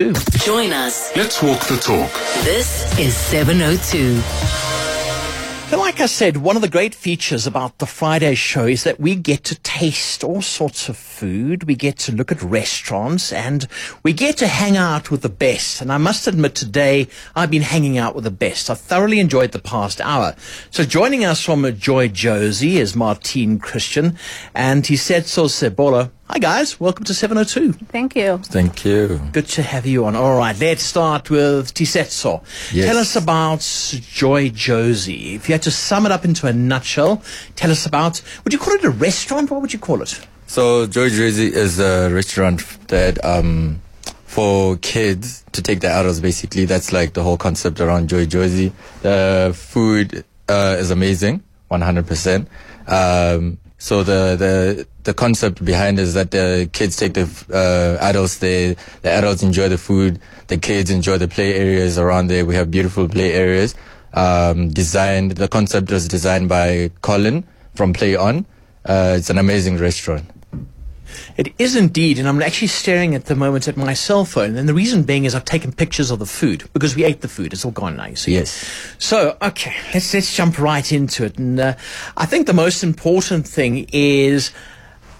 Join us. Let's walk the talk. This is 702. So like I said, one of the great features about the Friday show is that we get to taste all sorts of food. We get to look at restaurants and we get to hang out with the best. And I must admit today, I've been hanging out with the best. I thoroughly enjoyed the past hour. So joining us from JoyJozi is Martine Christian and Tiisetso Sebola. Hi guys, welcome to 702. Thank you. Thank you. Good to have you on. All right, let's start with Tiisetso. Yes. Tell us about JoyJozi. If you had to sum it up into a nutshell, tell us about, would you call it a restaurant? What would you call it? So JoyJozi is a restaurant that um for kids to take the adults basically. That's like the whole concept around JoyJozi. The food uh, is amazing, 100%. Um, so the, the the concept behind is that the kids take the uh, adults there, the adults enjoy the food, the kids enjoy the play areas around there. We have beautiful play areas. Um, designed, the concept was designed by Colin from Play On. Uh, it's an amazing restaurant. It is indeed, and I'm actually staring at the moment at my cell phone. And the reason being is I've taken pictures of the food because we ate the food. It's all gone now, you see. Yes. So, okay, let's let's jump right into it. And uh, I think the most important thing is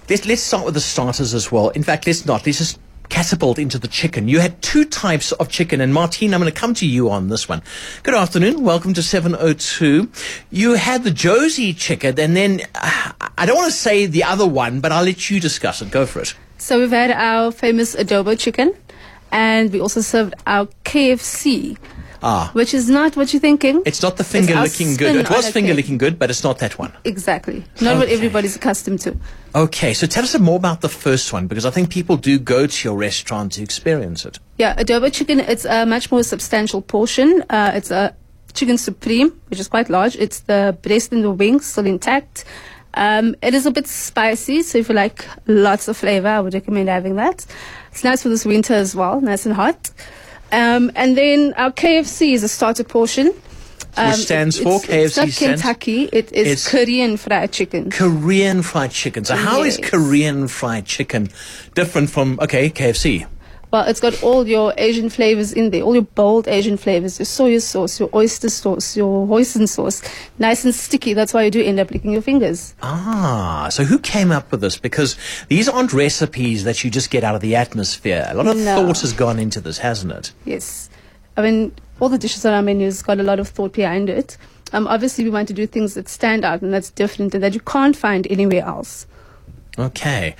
let's let's start with the starters as well. In fact, let's not. Let's just catapult into the chicken. You had two types of chicken, and Martine, I'm going to come to you on this one. Good afternoon. Welcome to 702. You had the Jozi chicken, and then uh, I don't want to say the other one, but I'll let you discuss it. Go for it. So we've had our famous adobo chicken, and we also served our KFC, Ah. which is not what you're thinking. It's not the finger licking good. It was finger licking good, but it's not that one. Exactly. Not what everybody's accustomed to. Okay, so tell us more about the first one because I think people do go to your restaurant to experience it. Yeah, adobo chicken. It's a much more substantial portion. Uh, it's a chicken supreme, which is quite large. It's the breast and the wings still intact. Um, it is a bit spicy, so if you like lots of flavor, I would recommend having that. It's nice for this winter as well, nice and hot. Um, and then our KFC is a starter portion. Um, stands it- for? KFC It's not stands- Kentucky. It is It's- Korean fried chicken. Korean fried chicken. So how is Yes. Korean fried chicken different from okay KFC? Well, it's got all your Asian flavors in there, all your bold Asian flavors, your soy sauce, your oyster sauce, your hoisin sauce, nice and sticky. That's why you do end up licking your fingers. Ah, so who came up with this? Because these aren't recipes that you just get out of the atmosphere. A lot of No. thought has gone into this, hasn't it? Yes, I mean all the dishes on our menu has got a lot of thought behind it. Um, obviously, we want to do things that stand out and that's different and that you can't find anywhere else. Okay.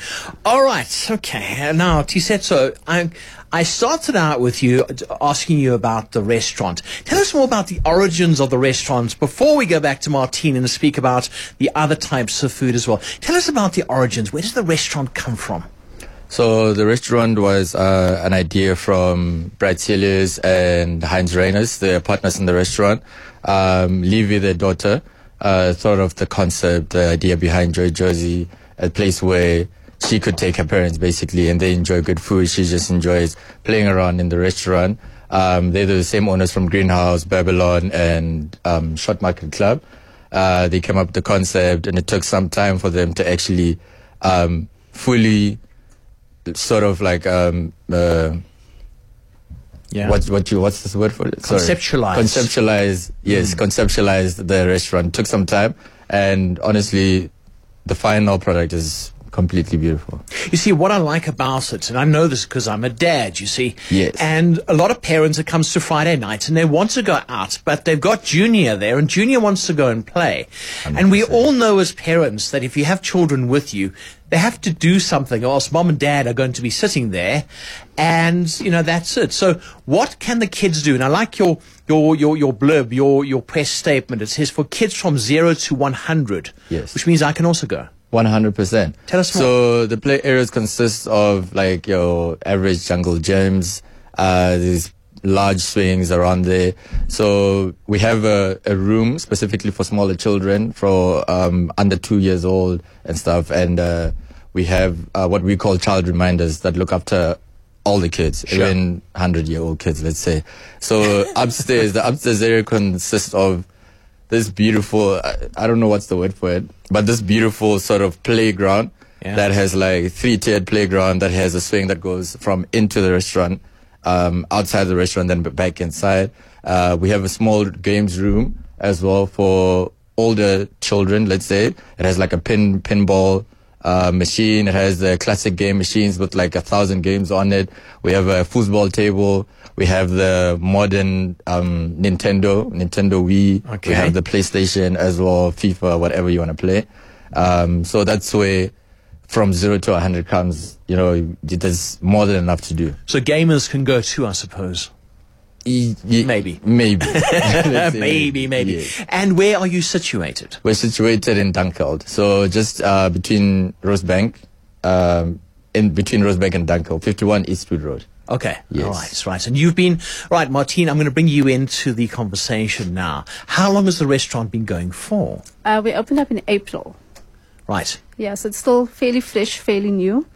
All right. Okay. Now, Tiisetso, I, I started out with you asking you about the restaurant. Tell us more about the origins of the restaurant before we go back to Martine and speak about the other types of food as well. Tell us about the origins. Where does the restaurant come from? So the restaurant was uh, an idea from Brad Cilliers and Heinz Reiners, the partners in the restaurant. Um, Livy, their daughter, uh, thought of the concept, the idea behind JoyJozi, a place where she could take her parents basically and they enjoy good food. She just enjoys playing around in the restaurant. Um, they're the same owners from Greenhouse, Babylon, and um, Short Market Club. Uh, they came up with the concept and it took some time for them to actually um, fully sort of like um uh, Yeah. what what you what's this word for it? Sorry. Conceptualize. Conceptualize. Yes, conceptualize the restaurant. Took some time, and honestly, the final product is completely beautiful. You see, what I like about it, and I know this because I'm a dad, you see. Yes. And a lot of parents, it comes to Friday nights and they want to go out, but they've got Junior there and Junior wants to go and play. And we all know as parents that if you have children with you, they have to do something or else mom and dad are going to be sitting there and, you know, that's it. So what can the kids do? And I like your, your, your, your blurb, your, your press statement. It says for kids from zero to 100. Yes. Which means I can also go. One hundred percent. Tell us more. So the play areas consist of like your average jungle gyms, uh, these large swings around there. So we have a, a room specifically for smaller children, for um, under two years old and stuff, and uh, we have uh, what we call child reminders that look after all the kids, Sure. even hundred year old kids, let's say. So upstairs, the upstairs area consists of this beautiful I, I don't know what's the word for it but this beautiful sort of playground Yeah. that has like three tiered playground that has a swing that goes from into the restaurant um, outside the restaurant, then back inside. Uh, we have a small games room as well for older children. Let's say it has like a pin pinball uh, machine. It has the classic game machines with like a thousand games on it. We have a football table. We have the modern um, Nintendo, Nintendo Wii. Okay. We have the PlayStation as well, FIFA, whatever you want to play. Um, so that's where from zero to 100 comes, you know, there's more than enough to do. So gamers can go too, I suppose. Ye- Maybe. Maybe. Maybe, maybe. yes. And where are you situated? We're situated in Dunkeld. So just uh, between Rosebank, um, in between Rosebank and Dunkeld, 51 Eastwood Road. Okay. Yes. All right. Right. And you've been, right, Martine, I'm going to bring you into the conversation now. How long has the restaurant been going for? Uh, we opened up in April. Right. Yeah, so it's still fairly fresh, fairly new.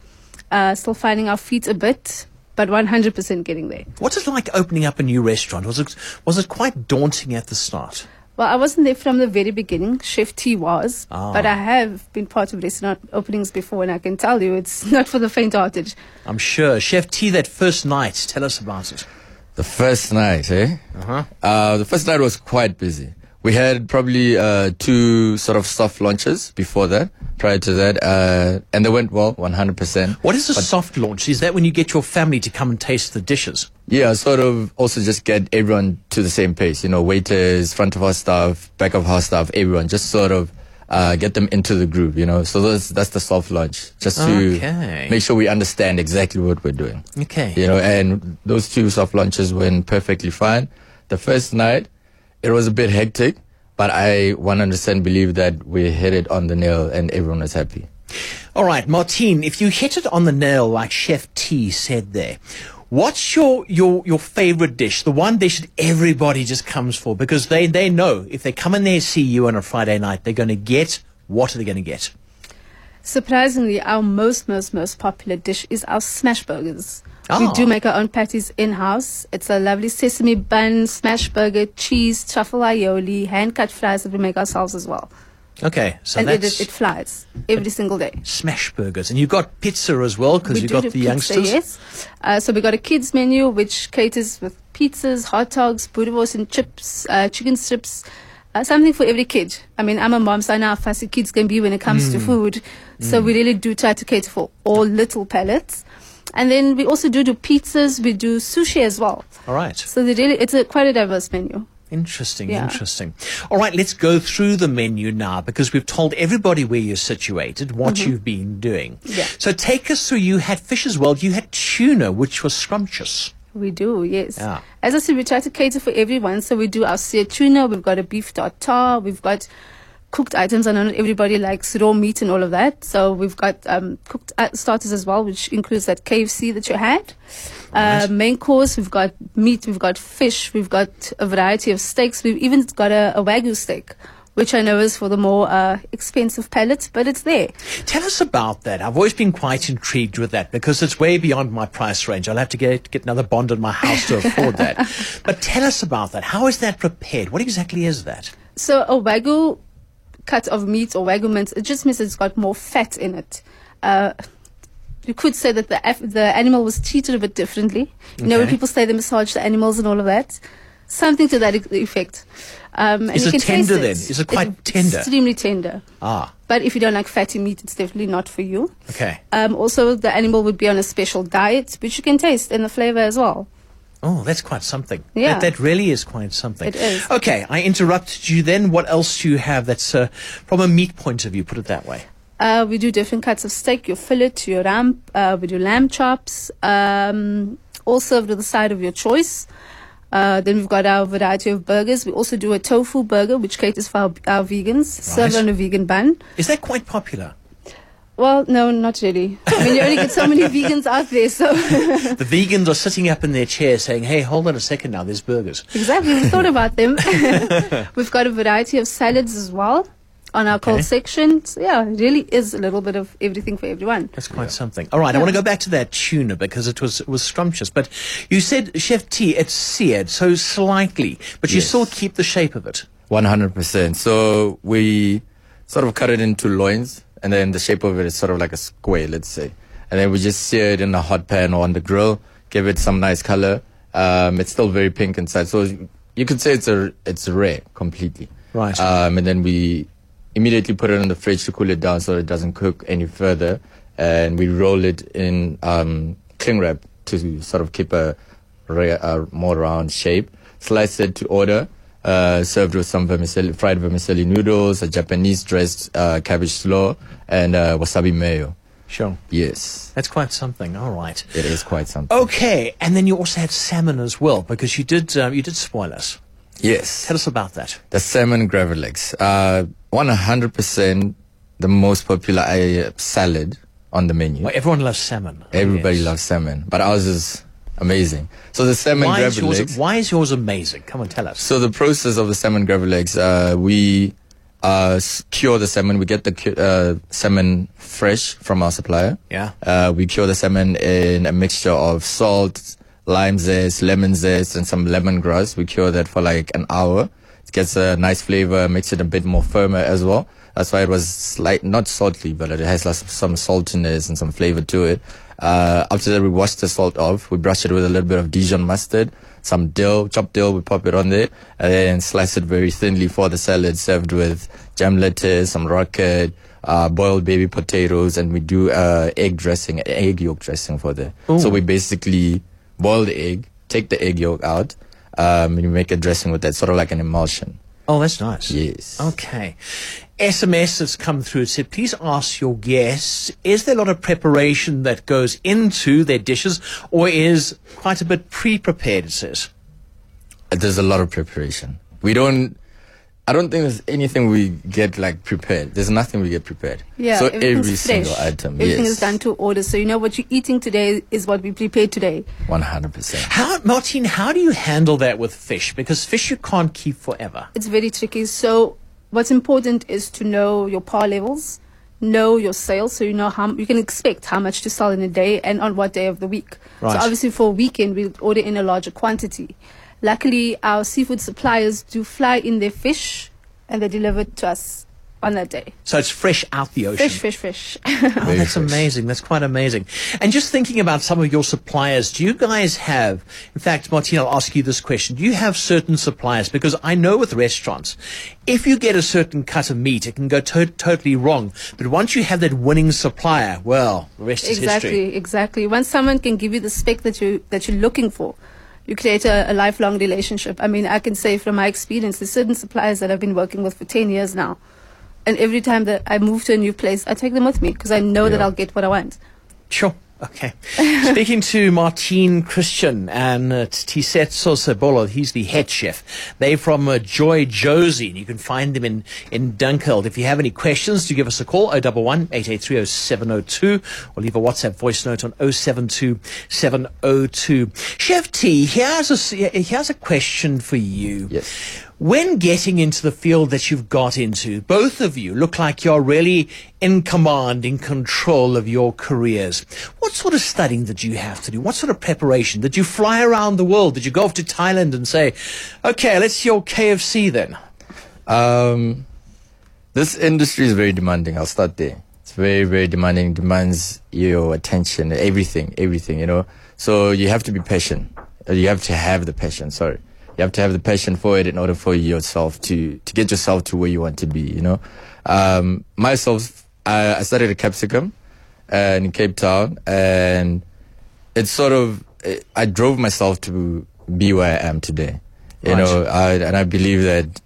Uh, still finding our feet a bit, but 100% getting there. What's it like opening up a new restaurant? Was it, was it quite daunting at the start? Well, I wasn't there from the very beginning. Chef T was, Ah. but I have been part of restaurant openings before, and I can tell you it's not for the faint-hearted. I'm sure. Chef T, that first night, tell us about it. The first night, eh? Uh-huh. Uh, the first night was quite busy. We had probably uh, two sort of soft launches before that, prior to that, uh, and they went well, 100%. What is a soft launch? Is that when you get your family to come and taste the dishes? Yeah, sort of also just get everyone to the same pace, you know, waiters, front of house staff, back of house staff, everyone, just sort of uh, get them into the groove, you know. So that's, that's the soft launch, just to Okay. make sure we understand exactly what we're doing. Okay. You know, and those two soft launches went perfectly fine. The first night, it was a bit hectic, but I 100% believe that we hit it on the nail and everyone was happy. All right, Martine, if you hit it on the nail like Chef T said there, what's your, your, your favorite dish? The one dish that everybody just comes for because they, they know if they come in there see you on a Friday night, they're going to get what are they going to get? Surprisingly, our most, most, most popular dish is our smash burgers. We Ah. do make our own patties in-house. It's a lovely sesame bun, smash burger, cheese, truffle aioli, hand-cut fries that we make ourselves as well. Okay, so and it, that's it, it flies every single day. smash burgers. And you've got pizza as well because We you've got the pizza, youngsters. Yes. Uh, so we've got a kids menu which caters with pizzas, hot dogs, boerewors and chips, uh, chicken strips, uh, something for every kid. I mean, I'm a mom, so I know how fussy kids can be when it comes Mm. to food. So we really do try to cater for all little palates. And then we also do do pizzas. We do sushi as well. All right. So they really, it's a quite a diverse menu. Interesting, Yeah. interesting. All right, let's go through the menu now because we've told everybody where you're situated, what you've been doing. Mm-hmm. Yeah. So take us through. You had fish as well. You had tuna, which was scrumptious. We do, yes. Yeah. As I said, we try to cater for everyone. So we do our seared tuna, we've got a beef tartare, we've got cooked items. I know not everybody likes raw meat and all of that. So we've got um, cooked uh, starters as well, which includes that KFC that you had. Uh, main course, we've got meat, we've got fish, we've got a variety of steaks. We've even got a, a Wagyu steak. Which I know is for the more uh, expensive palates, but it's there. Tell us about that. I've always been quite intrigued with that because it's way beyond my price range. I'll have to get get another bond in my house to afford that. But tell us about that. How is that prepared? What exactly is that? So a wagyu cut of meat or wagyu it just means it's got more fat in it. Uh, you could say that the af- the animal was treated a bit differently. You know, when people say they massage the animals and all of that, something to that e- effect. Um, and Is you it can taste tender then? Is it quite tender? Extremely tender. Ah, But if you don't like fatty meat, it's definitely not for you. okay. Um, also, the animal would be on a special diet, which you can taste in the flavor as well. Oh, that's quite something. Yeah. That, that really is quite something. It is. Okay, I interrupted you then. What else do you have that's uh, from a meat point of view, put it that way? Uh, we do different cuts of steak, your fillet, your rump. Uh, we do lamb chops, um, all served with the side of your choice. Uh, then we've got our variety of burgers. We also do a tofu burger, which caters for our, our vegans, served on a vegan bun. Is that quite popular? Well, no, not really. I mean, you only get so many vegans out there, so the vegans are sitting up in their chair saying, hey, hold on a second now, there's burgers. exactly. We thought about them. we've got a variety of salads as well on our Okay. cold section. So yeah, it really is a little bit of everything for everyone. That's quite something. All right, I want to go back to that tuna because it was it was scrumptious. But you said, Chef T, it's seared, so slightly, but you still keep the shape of it. 100%. So we sort of cut it into loins, and then the shape of it is sort of like a square, let's say. And then we just sear it in a hot pan or on the grill, give it some nice color. Um, it's still very pink inside, so you could say it's a it's rare completely. Right. Um, and then we immediately put it in the fridge to cool it down so it doesn't cook any further, and we roll it in um, cling wrap to sort of keep a, a more round shape. Slice it to order. Uh, served with some vermicelli, fried vermicelli noodles, a Japanese dressed uh, cabbage slaw, and uh, wasabi mayo. Sure. Yes, That's quite something. All right. it is quite something. Okay, and then you also had salmon as well because you did um, you did spoil us. Yes, Tell us about that. the salmon gravlax. Uh, 100% the most popular uh, salad on the menu. Well, everyone loves salmon. Everybody Yes. loves salmon, but ours is amazing. So the salmon Why is, yours, eggs. why is yours amazing? Come on, tell us. So the process of the salmon gravlax, uh, we uh, cure the salmon. We get the uh, salmon fresh from our supplier. Yeah. Uh, we cure the salmon in a mixture of salt, lime zest, lemon zest, and some lemongrass. We cure that for like an hour. It gets a nice flavor, makes it a bit more firmer as well. That's why it was slight, not salty, but it has some saltiness and some flavor to it. Uh, after that, we wash the salt off. We brush it with a little bit of Dijon mustard, some dill, chopped dill. We pop it on there, and then slice it very thinly for the salad, served with gem lettuce, some rocket, uh, boiled baby potatoes, and we do uh, egg dressing, egg yolk dressing for the. So we basically boil the egg, take the egg yolk out, um, and you make a dressing with that, sort of like an emulsion. Oh, that's nice. Yes. Okay. SMS has come through. It said, please ask your guests, is there a lot of preparation that goes into their dishes or is quite a bit pre-prepared, it says? There's a lot of preparation. We don't. I don't think there's anything we get like prepared. There's nothing we get prepared. Yeah, So every fresh. single item, Everything yes, is done to order, so you know what you're eating today is what we prepared today. one hundred percent. How, Martin, how do you handle that with fish? Because fish you can't keep forever. It's very tricky. So what's important is to know your par levels, know your sales, so you know how you can expect how much to sell in a day and on what day of the week. Right. So obviously for a weekend we order in a larger quantity. Luckily, our seafood suppliers do fly in their fish and they deliver it to us on that day. So it's fresh out the ocean. Fish, fish, fish. Oh, that's amazing. That's quite amazing. And just thinking about some of your suppliers, do you guys have, in fact, Martina, I'll ask you this question. Do you have certain suppliers? Because I know with restaurants, if you get a certain cut of meat, it can go to- totally wrong. But once you have that winning supplier, well, the rest is exactly, history. exactly. Once someone can give you the spec that you that you're looking for, you create a, a lifelong relationship. I mean, I can say from my experience, there's certain suppliers that I've been working with for ten years now, and every time that I move to a new place, I take them with me because I know that I'll get what I want. Sure. Okay. Speaking to Martine Christian and uh, Tiisetso Sebola, he's the head chef. They're from uh, JoyJozi, and you can find them in, in Dunkeld. If you have any questions, do give us a call, 011 883 0702, or leave a WhatsApp voice note on 072 702. Chef T, here's a, s- here's a question for you. Yes. When getting into the field that you've got into, both of you look like you're really in command, in control of your careers. What sort of studying did you have to do? What sort of preparation? Did you fly around the world? Did you go off to Thailand and say, okay, let's see your KFC then? Um, this industry is very demanding. I'll start there. It's very, very demanding. Demands your attention, everything, everything. You know. So you have to be patient. Uh, You have to have the passion. Sorry, you have to have the passion for it in order for yourself to to get yourself to where you want to be. You know. Um, myself, I, I studied at Capsicum, uh, in Cape Town, and it's sort of I drove myself to be where I am today. You Right. know, I, and I believe that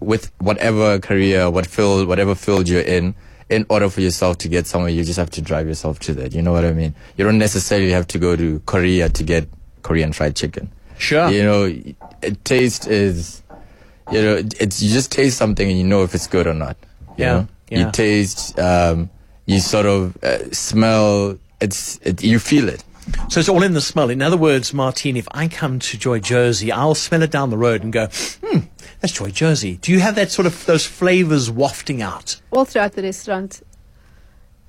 with whatever career, what field, whatever field you're in, in order for yourself to get somewhere, you just have to drive yourself to that. You know what I mean? You don't necessarily have to go to Korea to get Korean fried chicken. Sure. You know, it, taste is, you know, it's you just taste something and you know if it's good or not. You Yeah, know? yeah. You taste, um, you sort of uh, smell. It's it, you feel it. So it's all in the smell. In other words, Martine, if I come to JoyJozi, I'll smell it down the road and go, hmm, that's JoyJozi. Do you have that sort of, those flavors wafting out? All throughout the restaurant,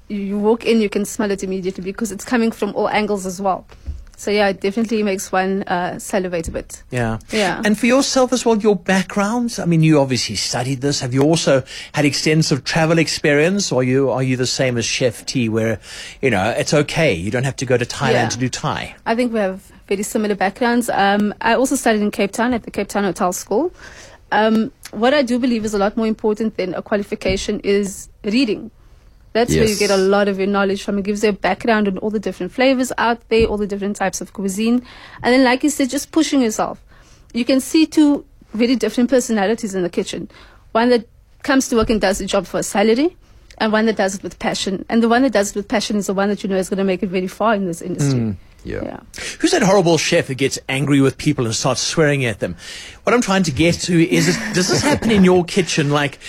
you, you walk in, you can smell it immediately because it's coming from all angles as well. So yeah, it definitely makes one uh, salivate a bit. Yeah. Yeah. And for yourself as well, your background. I mean, you obviously studied this. Have you also had extensive travel experience, or are you are you the same as Chef T, where you know it's okay, you don't have to go to Thailand Yeah. to do Thai? I think we have very similar backgrounds. Um, I also studied in Cape Town at the Cape Town Hotel School. Um, what I do believe is a lot more important than a qualification is reading. That's where you get a lot of your knowledge from. It gives you a background on all the different flavors out there, all the different types of cuisine. And then, like you said, just pushing yourself. You can see two very different personalities in the kitchen. One that comes to work and does the job for a salary, and one that does it with passion. And the one that does it with passion is the one that you know is going to make it very far in this industry. Mm, yeah. Yeah. Who's that horrible chef who gets angry with people and starts swearing at them? What I'm trying to get to is, this, does this happen in your kitchen? Like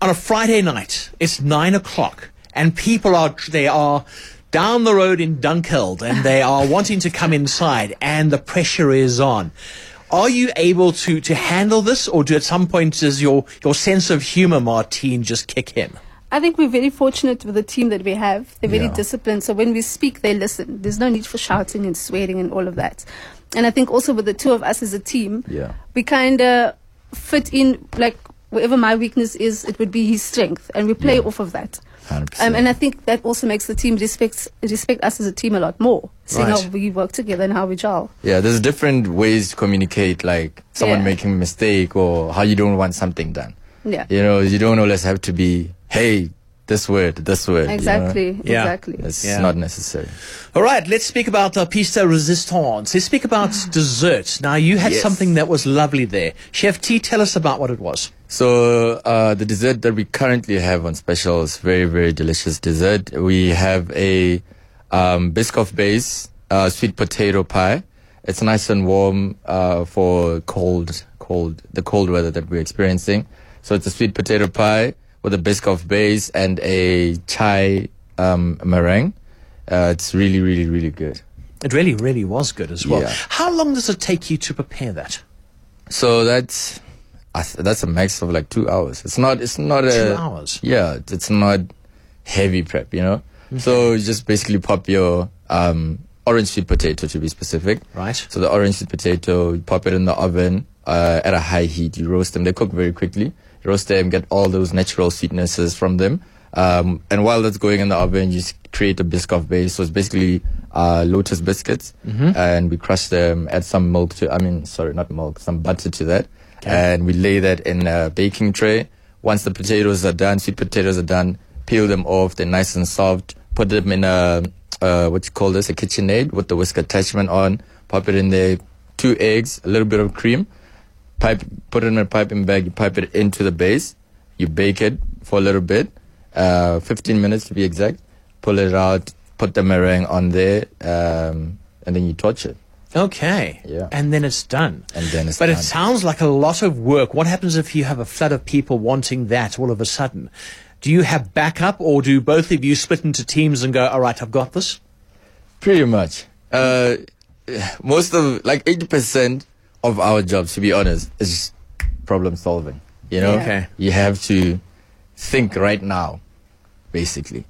on a Friday night, it's nine o'clock, and people are they are down the road in Dunkeld, and they are wanting to come inside, and the pressure is on. Are you able to to handle this, or do at some point does your your sense of humor, Martine, just kick in? I think we're very fortunate with the team that we have. They're very Yeah. disciplined. So when we speak, they listen. There's no need for shouting and swearing and all of that. And I think also with the two of us as a team, Yeah. we kind of fit in, like, wherever my weakness is, it would be his strength. And we play Yeah. off of that. 100%. Um, and I think that also makes the team respect, respect us as a team a lot more, seeing Right. how we work together and how we gel. Yeah, there's different ways to communicate, like someone Yeah. making a mistake or how you don't want something done. Yeah. You know, you don't always have to be, hey, this word, this word. you know? Exactly. Yeah. Exactly. It's Yeah. not necessary. All right, let's speak about uh, pista resistance. Let's speak about dessert. Now, you had Yes. something that was lovely there. Chef T, tell us about what it was. So uh, the dessert that we currently have on special is very, very delicious dessert. We have a um, Biscoff base uh, sweet potato pie. It's nice and warm uh, for cold, cold, the cold weather that we're experiencing. So it's a sweet potato pie with a Biscoff base and a chai um, meringue. Uh, it's really, really, really good. It really, really was good as well. Yeah. How long does it take you to prepare that? So that's that's a max of like two hours. It's not. It's not a Two hours? Yeah, it's- not heavy prep. You know. So you just basically pop your um, orange sweet potato to be specific. Right. So the orange sweet potato, you pop it in the oven uh, at a high heat. You roast them. They cook very quickly. Roast them, get all those natural sweetnesses from them. Um, and while that's going in the oven, you create a Biscoff base. So it's basically uh, lotus biscuits, and we crush them. Add some milk to. I mean, sorry, not milk. Some butter to that, and we lay that in a baking tray. Once the potatoes are done, sweet potatoes are done, peel them off. They're nice and soft. Put them in a uh, what you call this a KitchenAid with the whisk attachment on. Pop it in there. Two eggs, a little bit of cream. Pipe, put it in a piping bag. You pipe it into the base. You bake it for a little bit, uh, 15 minutes to be exact. Pull it out. Put the meringue on there, um, and then you torch it. Okay. Yeah. And then it's done. And then it's but it sounds like a lot of work. What happens if you have a flood of people wanting that all of a sudden? Do you have backup or do both of you split into teams and go, all right, I've got this? Pretty much. Uh, most of like 80% of our jobs, to be honest, is problem solving. You know, Yeah. Okay. you have to think right now, basically.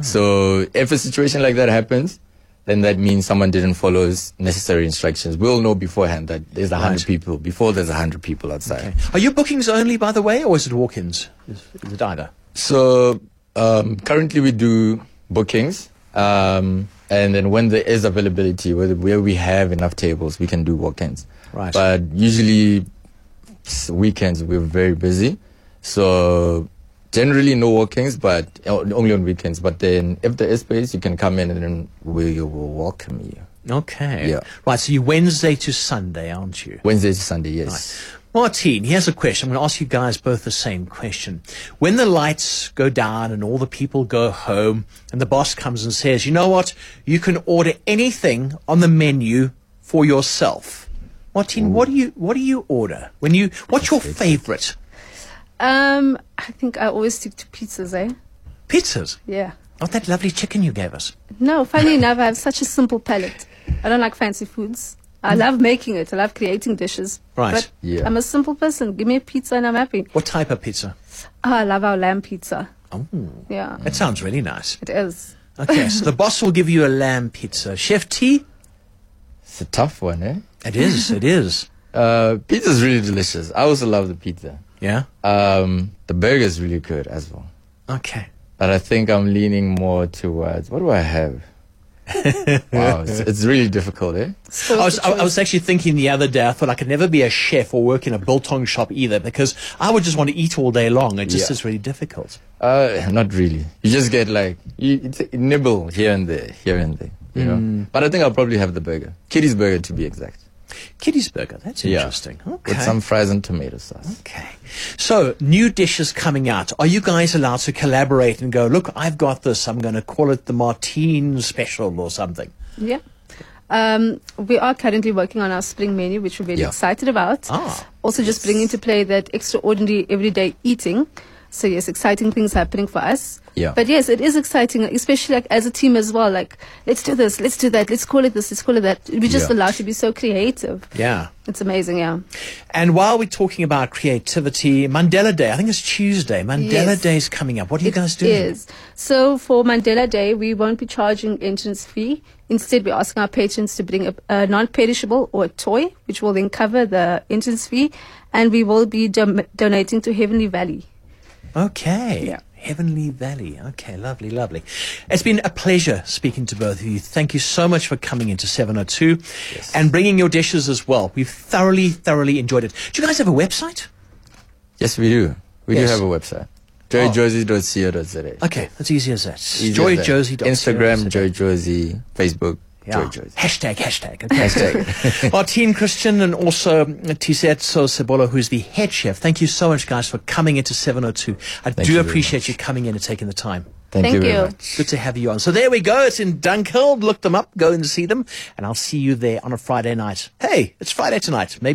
So if a situation like that happens, then that means someone didn't follow necessary instructions. We'll know beforehand that there's a hundred Right. people before there's a hundred people outside. Are your bookings only, by the way, or is it walk-ins? Is, is it either? So um, currently we do bookings, um, and then when there is availability, where, where we have enough tables, we can do walk-ins. Right. But usually weekends we're very busy, so generally no walk-ins, but only on weekends. But then if there is space, you can come in and then we will welcome you. Okay. Yeah. Right, so you're Wednesday to Sunday, aren't you? Wednesday to Sunday, yes. Martine, here's a question. I'm going to ask you guys both the same question. When the lights go down and all the people go home and the boss comes and says, you know what? You can order anything on the menu for yourself. Martine, what do you, what do you order? When you, what's your favorite? Um, I think I always stick to pizzas, eh? Pizzas. Yeah. Not that lovely chicken you gave us. No, funny enough, I have such a simple palate. I don't like fancy foods. I love making it. I love creating dishes. Right. But Yeah. I'm a simple person. Give me a pizza and I'm happy. What type of pizza? Oh, I love our lamb pizza. Oh, Yeah, that sounds really nice. it is. Okay, so the boss will give you a lamb pizza. Chef T? It's a tough one, eh? It is. It is. Uh, pizza's really delicious. I also love the pizza. Yeah. Um, the burger's really good as well. Okay. But I think I'm leaning more towards what do I have? wow, it's, it's really difficult, eh? I was, I, I was actually thinking the other day, I thought I could never be a chef or work in a biltong shop either because I would just want to eat all day long. It just Yeah. is really difficult. Uh, not really. You just get like you, it's nibble here and there, here and there. You know. But I think I'll probably have the burger, Kitty's burger to be exact. Kitty's burger. That's Yeah. interesting. Okay. With some fries and tomato sauce. Okay. So, new dishes coming out. Are you guys allowed to collaborate and go, look, I've got this. I'm going to call it the Martine special or something? Yeah. Um, we are currently working on our spring menu, which we're very Yeah. excited about. Ah. Also, just bringing to play that extraordinary everyday eating. So yes, exciting things happening for us. Yeah. But yes, it is exciting, especially like as a team as well. Like, let's do this, let's do that, let's call it this, let's call it that. We're just Yeah. allowed to be so creative. Yeah. It's amazing, yeah. And while we're talking about creativity, Mandela Day, I think it's Tuesday. Mandela Yes. Day is coming up. What are you It guys doing? is. So for Mandela Day, we won't be charging entrance fee. Instead, we're asking our patrons to bring a, a non-perishable or a toy, which will then cover the entrance fee, and we will be dom- donating to Heavenly Valley. Okay. Yeah. Heavenly Valley. Okay, lovely, lovely. It's been a pleasure speaking to both of you. Thank you so much for coming into 702 and bringing your dishes as well. We've thoroughly, thoroughly enjoyed it. Do you guys have a website? Yes, we do. We Yes. do have a website. Joyjozi.co.za. Okay, that's easy as that. Easy as Instagram, joyjozi. Facebook, Yeah. joyjozi. Hashtag, hashtag. Okay. Hashtag. Martine Christian and also uh, Tiisetso Sebola, who's the head chef. Thank you so much, guys, for coming into 702. I Thank do you appreciate you coming in and taking the time. Thank, Thank you very you. much. Good to have you on. So there we go. It's in Dunkeld. Look them up. Go and see them. And I'll see you there on a Friday night. Hey, it's Friday tonight. Maybe